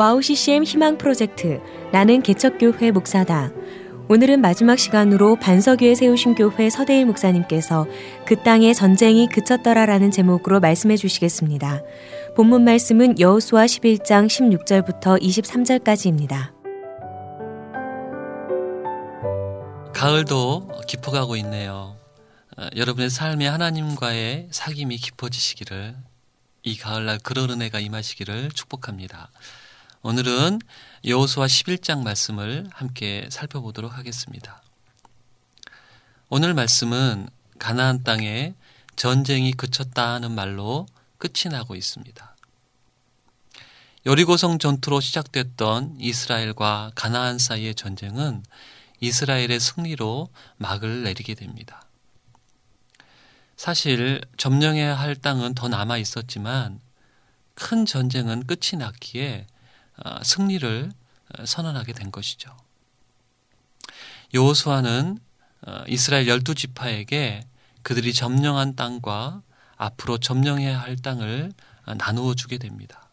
와우 CCM 희망 프로젝트 나는 개척교회 목사다. 오늘은 마지막 시간으로 반석위에 세우신 교회 서대일 목사님께서 그 땅에 전쟁이 그쳤더라라는 제목으로 말씀해 주시겠습니다. 본문 말씀은 여호수아 11장 16절부터 23절까지입니다. 가을도 깊어가고 있네요. 어, 여러분의 삶에 하나님과의 사귐이 깊어지시기를 이 가을날 그런 은혜가 임하시기를 축복합니다. 오늘은 여호수아 11장 말씀을 함께 살펴보도록 하겠습니다. 오늘 말씀은 가나안 땅에 전쟁이 그쳤다 하는 말로 끝이 나고 있습니다. 여리고성 전투로 시작됐던 이스라엘과 가나안 사이의 전쟁은 이스라엘의 승리로 막을 내리게 됩니다. 사실 점령해야 할 땅은 더 남아 있었지만 큰 전쟁은 끝이 났기에 어, 승리를 어, 선언하게 된 것이죠. 여호수아는 어, 이스라엘 열두 지파에게 그들이 점령한 땅과 앞으로 점령해야 할 땅을 나누어 주게 됩니다.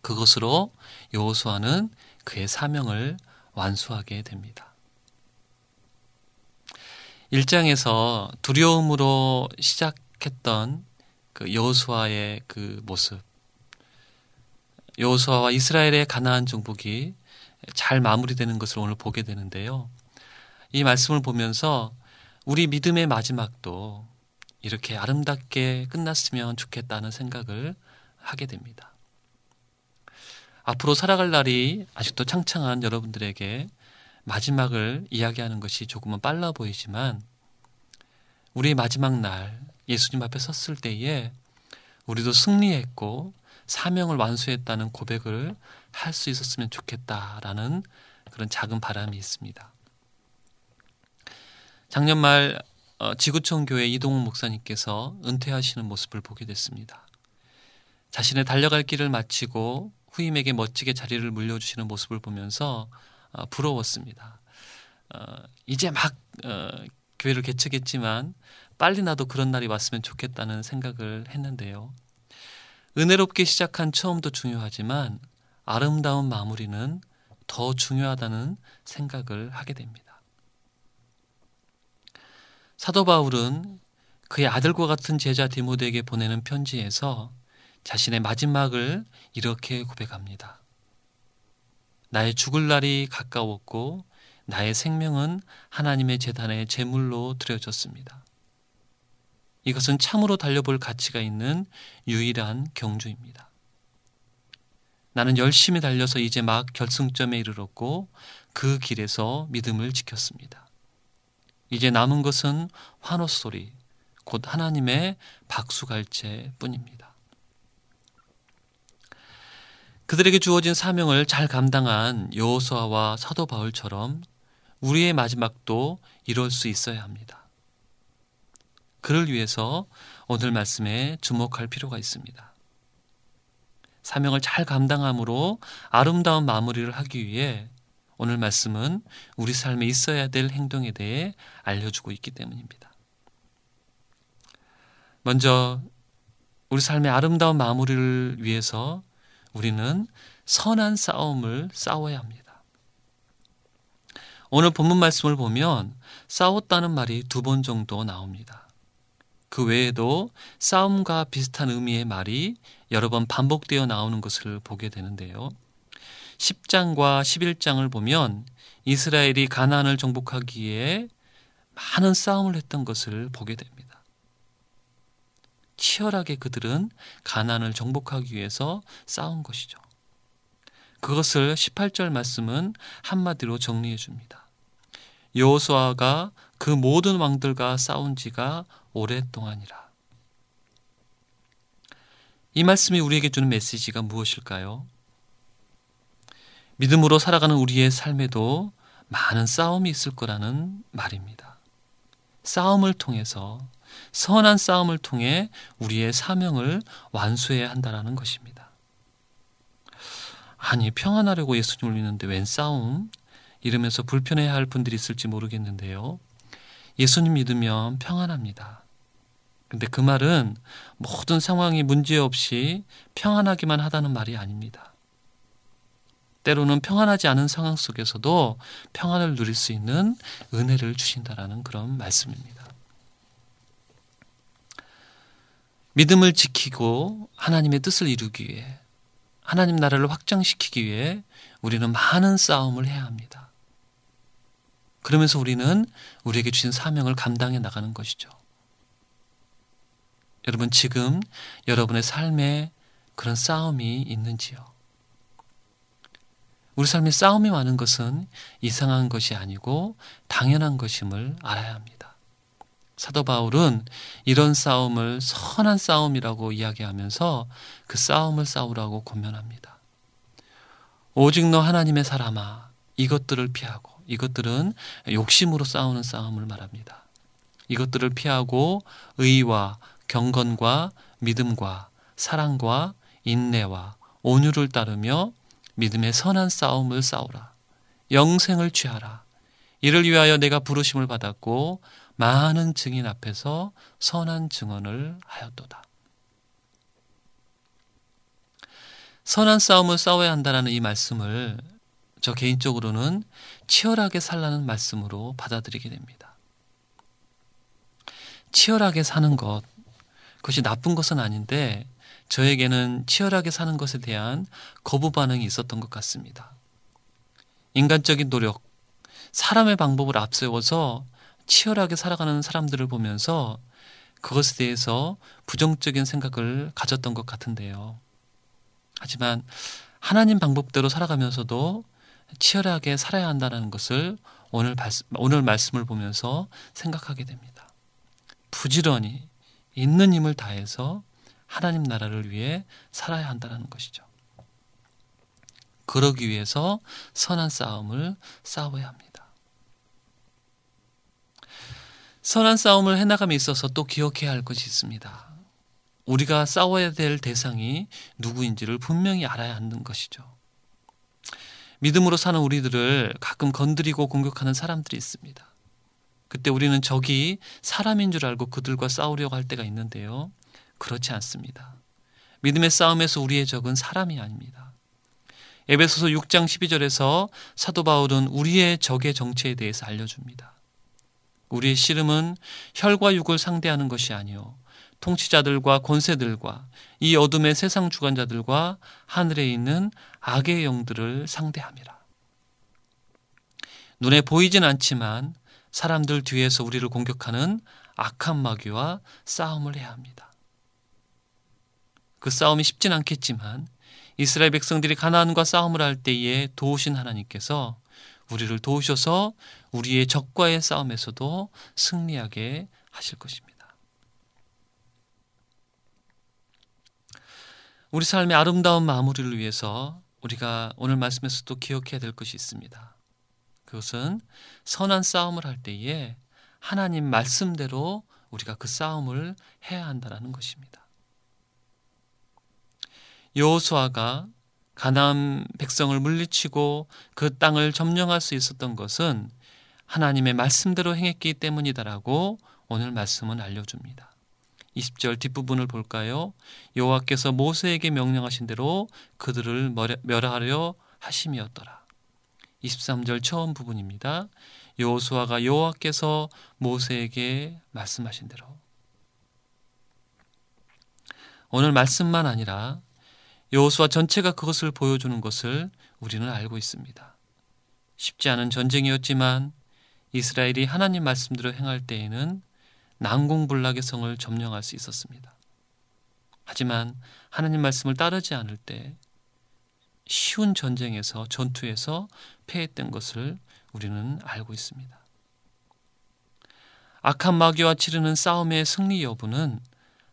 그것으로 여호수아는 그의 사명을 완수하게 됩니다. 1장에서 두려움으로 시작했던 그 여호수아의 그 모습 여호수아와 이스라엘의 가나안 정복이 잘 마무리되는 것을 오늘 보게 되는데요. 이 말씀을 보면서 우리 믿음의 마지막도 이렇게 아름답게 끝났으면 좋겠다는 생각을 하게 됩니다. 앞으로 살아갈 날이 아직도 창창한 여러분들에게 마지막을 이야기하는 것이 조금은 빨라 보이지만 우리의 마지막 날 예수님 앞에 섰을 때에 우리도 승리했고 사명을 완수했다는 고백을 할 수 있었으면 좋겠다라는 그런 작은 바람이 있습니다. 작년 말 어, 지구촌 교회 이동훈 목사님께서 은퇴하시는 모습을 보게 됐습니다. 자신의 달려갈 길을 마치고 후임에게 멋지게 자리를 물려주시는 모습을 보면서 어, 부러웠습니다. 어, 이제 막 교회를 개척했지만 빨리 나도 그런 날이 왔으면 좋겠다는 생각을 했는데요. 은혜롭게 시작한 처음도 중요하지만 아름다운 마무리는 더 중요하다는 생각을 하게 됩니다. 사도 바울은 그의 아들과 같은 제자 디모데에게 보내는 편지에서 자신의 마지막을 이렇게 고백합니다. 나의 죽을 날이 가까웠고 나의 생명은 하나님의 재단에 제물로 드려졌습니다. 이것은 참으로 달려볼 가치가 있는 유일한 경주입니다. 나는 열심히 달려서 이제 막 결승점에 이르렀고 그 길에서 믿음을 지켰습니다. 이제 남은 것은 환호 소리, 곧 하나님의 박수갈채 뿐입니다. 그들에게 주어진 사명을 잘 감당한 여호수아와 사도 바울처럼 우리의 마지막도 이럴 수 있어야 합니다. 그를 위해서 오늘 말씀에 주목할 필요가 있습니다. 사명을 잘 감당함으로 아름다운 마무리를 하기 위해 오늘 말씀은 우리 삶에 있어야 될 행동에 대해 알려주고 있기 때문입니다. 먼저 우리 삶의 아름다운 마무리를 위해서 우리는 선한 싸움을 싸워야 합니다. 오늘 본문 말씀을 보면 싸웠다는 말이 두 번 정도 나옵니다. 그 외에도 싸움과 비슷한 의미의 말이 여러 번 반복되어 나오는 것을 보게 되는데요. 10장과 11장을 보면 이스라엘이 가나안을 정복하기에 많은 싸움을 했던 것을 보게 됩니다. 치열하게 그들은 가나안을 정복하기 위해서 싸운 것이죠. 그것을 18절 말씀은 한마디로 정리해 줍니다. 여호수아가 그 모든 왕들과 싸운 지가 오랫동안이라. 이 말씀이 우리에게 주는 메시지가 무엇일까요? 믿음으로 살아가는 우리의 삶에도 많은 싸움이 있을 거라는 말입니다. 싸움을 통해서 선한 싸움을 통해 우리의 사명을 완수해야 한다는 것입니다. 아니 평안하려고 예수님을 믿는데 웬 싸움? 이러면서 불편해할 분들이 있을지 모르겠는데요. 예수님 믿으면 평안합니다. 근데 그 말은 모든 상황이 문제없이 평안하기만 하다는 말이 아닙니다. 때로는 평안하지 않은 상황 속에서도 평안을 누릴 수 있는 은혜를 주신다라는 그런 말씀입니다. 믿음을 지키고 하나님의 뜻을 이루기 위해 하나님 나라를 확장시키기 위해 우리는 많은 싸움을 해야 합니다. 그러면서 우리는 우리에게 주신 사명을 감당해 나가는 것이죠. 여러분, 지금 여러분의 삶에 그런 싸움이 있는지요? 우리 삶에 싸움이 많은 것은 이상한 것이 아니고 당연한 것임을 알아야 합니다. 사도 바울은 이런 싸움을 선한 싸움이라고 이야기하면서 그 싸움을 싸우라고 권면합니다. 오직 너 하나님의 사람아 이것들을 피하고 이것들은 욕심으로 싸우는 싸움을 말합니다. 이것들을 피하고 의와 경건과 믿음과 사랑과 인내와 온유를 따르며 믿음의 선한 싸움을 싸우라. 영생을 취하라. 이를 위하여 내가 부르심을 받았고 많은 증인 앞에서 선한 증언을 하였도다. 선한 싸움을 싸워야 한다라는 이 말씀을 저 개인적으로는 치열하게 살라는 말씀으로 받아들이게 됩니다. 치열하게 사는 것, 그것이 나쁜 것은 아닌데 저에게는 치열하게 사는 것에 대한 거부 반응이 있었던 것 같습니다. 인간적인 노력, 사람의 방법을 앞세워서 치열하게 살아가는 사람들을 보면서 그것에 대해서 부정적인 생각을 가졌던 것 같은데요. 하지만 하나님 방법대로 살아가면서도 치열하게 살아야 한다는 것을 오늘, 오늘 말씀을 보면서 생각하게 됩니다. 부지런히 있는 힘을 다해서 하나님 나라를 위해 살아야 한다는 것이죠. 그러기 위해서 선한 싸움을 싸워야 합니다. 선한 싸움을 해나감에 있어서 또 기억해야 할 것이 있습니다. 우리가 싸워야 될 대상이 누구인지를 분명히 알아야 하는 것이죠. 믿음으로 사는 우리들을 가끔 건드리고 공격하는 사람들이 있습니다. 그때 우리는 적이 사람인 줄 알고 그들과 싸우려고 할 때가 있는데요. 그렇지 않습니다. 믿음의 싸움에서 우리의 적은 사람이 아닙니다. 에베소서 6장 12절에서 사도 바울은 우리의 적의 정체에 대해서 알려줍니다. 우리의 씨름은 혈과 육을 상대하는 것이 아니요 통치자들과 권세들과 이 어둠의 세상 주관자들과 하늘에 있는 악의 영들을 상대함이라. 눈에 보이진 않지만 사람들 뒤에서 우리를 공격하는 악한 마귀와 싸움을 해야 합니다. 그 싸움이 쉽진 않겠지만 이스라엘 백성들이 가나안과 싸움을 할 때에 도우신 하나님께서 우리를 도우셔서 우리의 적과의 싸움에서도 승리하게 하실 것입니다. 우리 삶의 아름다운 마무리를 위해서 우리가 오늘 말씀에서도 기억해야 될 것이 있습니다. 그것은 선한 싸움을 할 때에 하나님 말씀대로 우리가 그 싸움을 해야 한다는 것입니다. 여호수아가 가나안 백성을 물리치고 그 땅을 점령할 수 있었던 것은 하나님의 말씀대로 행했기 때문이다라고 오늘 말씀은 알려줍니다. 20절 뒷부분을 볼까요? 여호와께서 모세에게 명령하신 대로 그들을 멸하려 하심이었더라. 23절 처음 부분입니다. 여호수아가 여호와께서 모세에게 말씀하신 대로 오늘 말씀만 아니라 여호수아 전체가 그것을 보여주는 것을 우리는 알고 있습니다. 쉽지 않은 전쟁이었지만 이스라엘이 하나님 말씀대로 행할 때에는 난공불락의 성을 점령할 수 있었습니다. 하지만 하나님 말씀을 따르지 않을 때 쉬운 전쟁에서 전투에서 패했던 것을 우리는 알고 있습니다. 악한 마귀와 치르는 싸움의 승리 여부는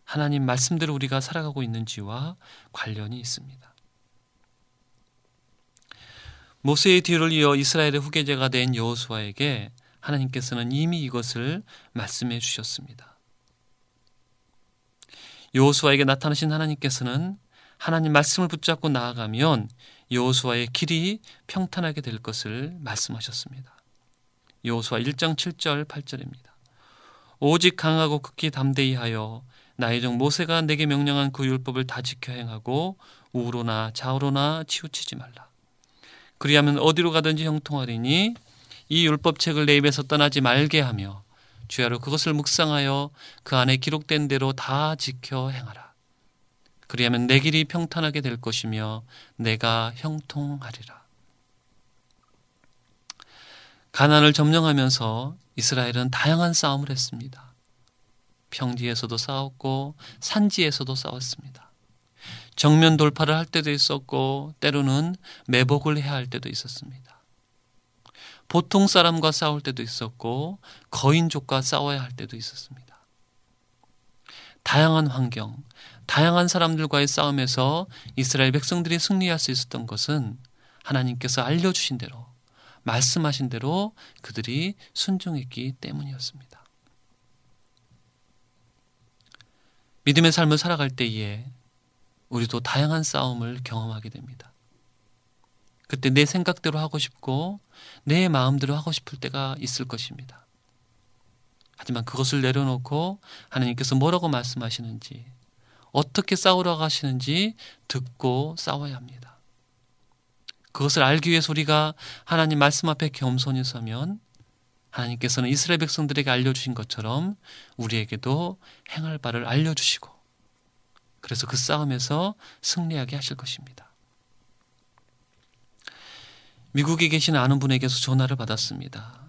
하나님 말씀대로 우리가 살아가고 있는지와 관련이 있습니다. 모세의 뒤를 이어 이스라엘의 후계자가 된 여호수아에게 하나님께서는 이미 이것을 말씀해 주셨습니다. 여호수아에게 나타나신 하나님께서는 하나님 말씀을 붙잡고 나아가면 여호수아의 길이 평탄하게 될 것을 말씀하셨습니다. 여호수아 1장 7절 8절입니다. 오직 강하고 극히 담대히 하여 나의 종 모세가 내게 명령한 그 율법을 다 지켜 행하고 우로나 좌우로나 치우치지 말라. 그리하면 어디로 가든지 형통하리니 이 율법책을 내 입에서 떠나지 말게 하며 주야로 그것을 묵상하여 그 안에 기록된 대로 다 지켜 행하라. 그리하면 내 길이 평탄하게 될 것이며 내가 형통하리라. 가난을 점령하면서 이스라엘은 다양한 싸움을 했습니다. 평지에서도 싸웠고 산지에서도 싸웠습니다. 정면 돌파를 할 때도 있었고 때로는 매복을 해야 할 때도 있었습니다. 보통 사람과 싸울 때도 있었고 거인족과 싸워야 할 때도 있었습니다. 다양한 환경, 다양한 사람들과의 싸움에서 이스라엘 백성들이 승리할 수 있었던 것은 하나님께서 알려주신 대로, 말씀하신 대로 그들이 순종했기 때문이었습니다. 믿음의 삶을 살아갈 때에 우리도 다양한 싸움을 경험하게 됩니다. 그때 내 생각대로 하고 싶고 내 마음대로 하고 싶을 때가 있을 것입니다. 하지만 그것을 내려놓고 하나님께서 뭐라고 말씀하시는지 어떻게 싸우러 가시는지 듣고 싸워야 합니다. 그것을 알기 위해서 우리가 하나님 말씀 앞에 겸손히 서면 하나님께서는 이스라엘 백성들에게 알려주신 것처럼 우리에게도 행할 바를 알려주시고 그래서 그 싸움에서 승리하게 하실 것입니다. 미국에 계신 아는 분에게서 전화를 받았습니다.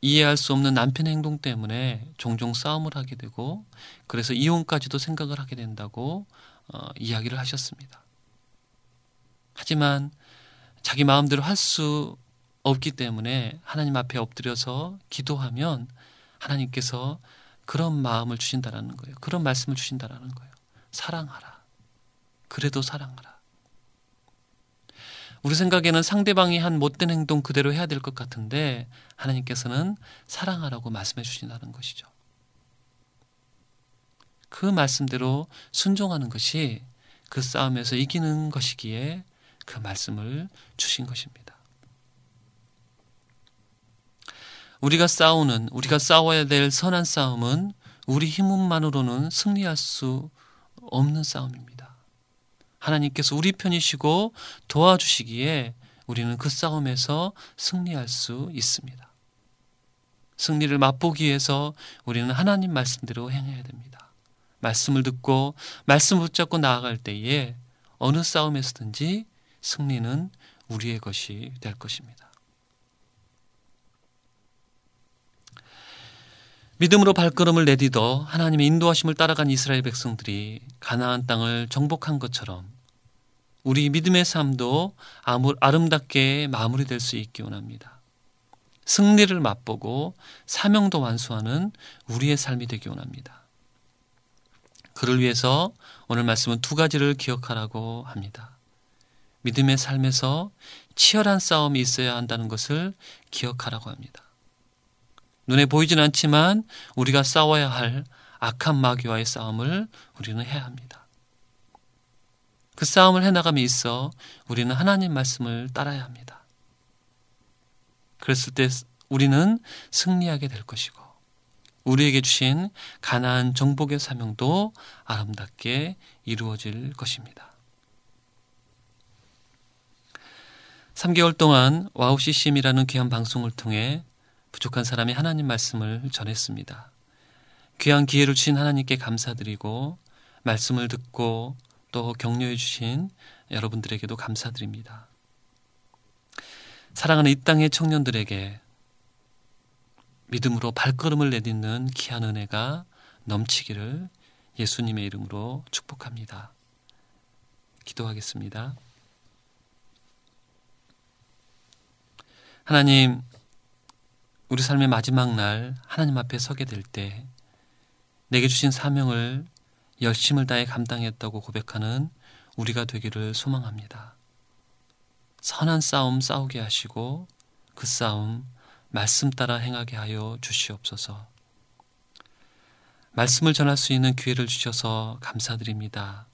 이해할 수 없는 남편의 행동 때문에 종종 싸움을 하게 되고 그래서 이혼까지도 생각을 하게 된다고 어, 이야기를 하셨습니다. 하지만 자기 마음대로 할 수 없기 때문에 하나님 앞에 엎드려서 기도하면 하나님께서 그런 마음을 주신다라는 거예요. 그런 말씀을 주신다라는 거예요. 사랑하라. 그래도 사랑하라. 우리 생각에는 상대방이 한 못된 행동 그대로 해야 될 것 같은데 하나님께서는 사랑하라고 말씀해 주신다는 것이죠. 그 말씀대로 순종하는 것이 그 싸움에서 이기는 것이기에 그 말씀을 주신 것입니다. 우리가 싸우는, 우리가 싸워야 될 선한 싸움은 우리 힘만으로는 승리할 수 없는 싸움입니다. 하나님께서 우리 편이시고 도와주시기에 우리는 그 싸움에서 승리할 수 있습니다. 승리를 맛보기 위해서 우리는 하나님 말씀대로 행해야 됩니다. 말씀을 듣고 말씀 붙잡고 나아갈 때에 어느 싸움에서든지 승리는 우리의 것이 될 것입니다. 믿음으로 발걸음을 내디뎌 하나님의 인도하심을 따라간 이스라엘 백성들이 가나안 땅을 정복한 것처럼 우리 믿음의 삶도 아름답게 마무리될 수 있기 원합니다. 승리를 맛보고 사명도 완수하는 우리의 삶이 되기 원합니다. 그를 위해서 오늘 말씀은 두 가지를 기억하라고 합니다. 믿음의 삶에서 치열한 싸움이 있어야 한다는 것을 기억하라고 합니다. 눈에 보이진 않지만 우리가 싸워야 할 악한 마귀와의 싸움을 우리는 해야 합니다. 그 싸움을 해나감에 있어 우리는 하나님 말씀을 따라야 합니다. 그랬을 때 우리는 승리하게 될 것이고 우리에게 주신 가나안 정복의 사명도 아름답게 이루어질 것입니다. 3개월 동안 와우 CCM이라는 귀한 방송을 통해 부족한 사람이 하나님 말씀을 전했습니다. 귀한 기회를 주신 하나님께 감사드리고 말씀을 듣고 또 격려해 주신 여러분들에게도 감사드립니다. 사랑하는 이 땅의 청년들에게 믿음으로 발걸음을 내딛는 귀한 은혜가 넘치기를 예수님의 이름으로 축복합니다. 기도하겠습니다. 하나님, 우리 삶의 마지막 날 하나님 앞에 서게 될 때 내게 주신 사명을 열심을 다해 감당했다고 고백하는 우리가 되기를 소망합니다. 선한 싸움 싸우게 하시고 그 싸움 말씀 따라 행하게 하여 주시옵소서. 말씀을 전할 수 있는 기회를 주셔서 감사드립니다.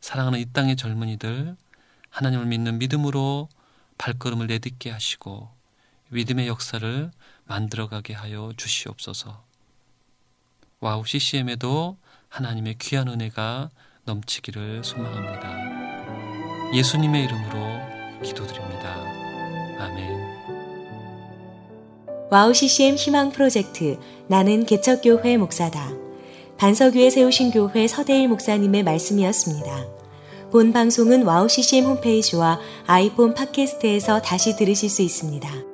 사랑하는 이 땅의 젊은이들 하나님을 믿는 믿음으로 발걸음을 내딛게 하시고 믿음의 역사를 만들어가게 하여 주시옵소서. 와우 CCM에도 하나님의 귀한 은혜가 넘치기를 소망합니다. 예수님의 이름으로 기도드립니다. 아멘. 와우 CCM 희망 프로젝트 나는 개척교회 목사다. 반석 위에 세우신 교회 서대일 목사님의 말씀이었습니다. 본 방송은 와우 CCM 홈페이지와 아이폰 팟캐스트에서 다시 들으실 수 있습니다.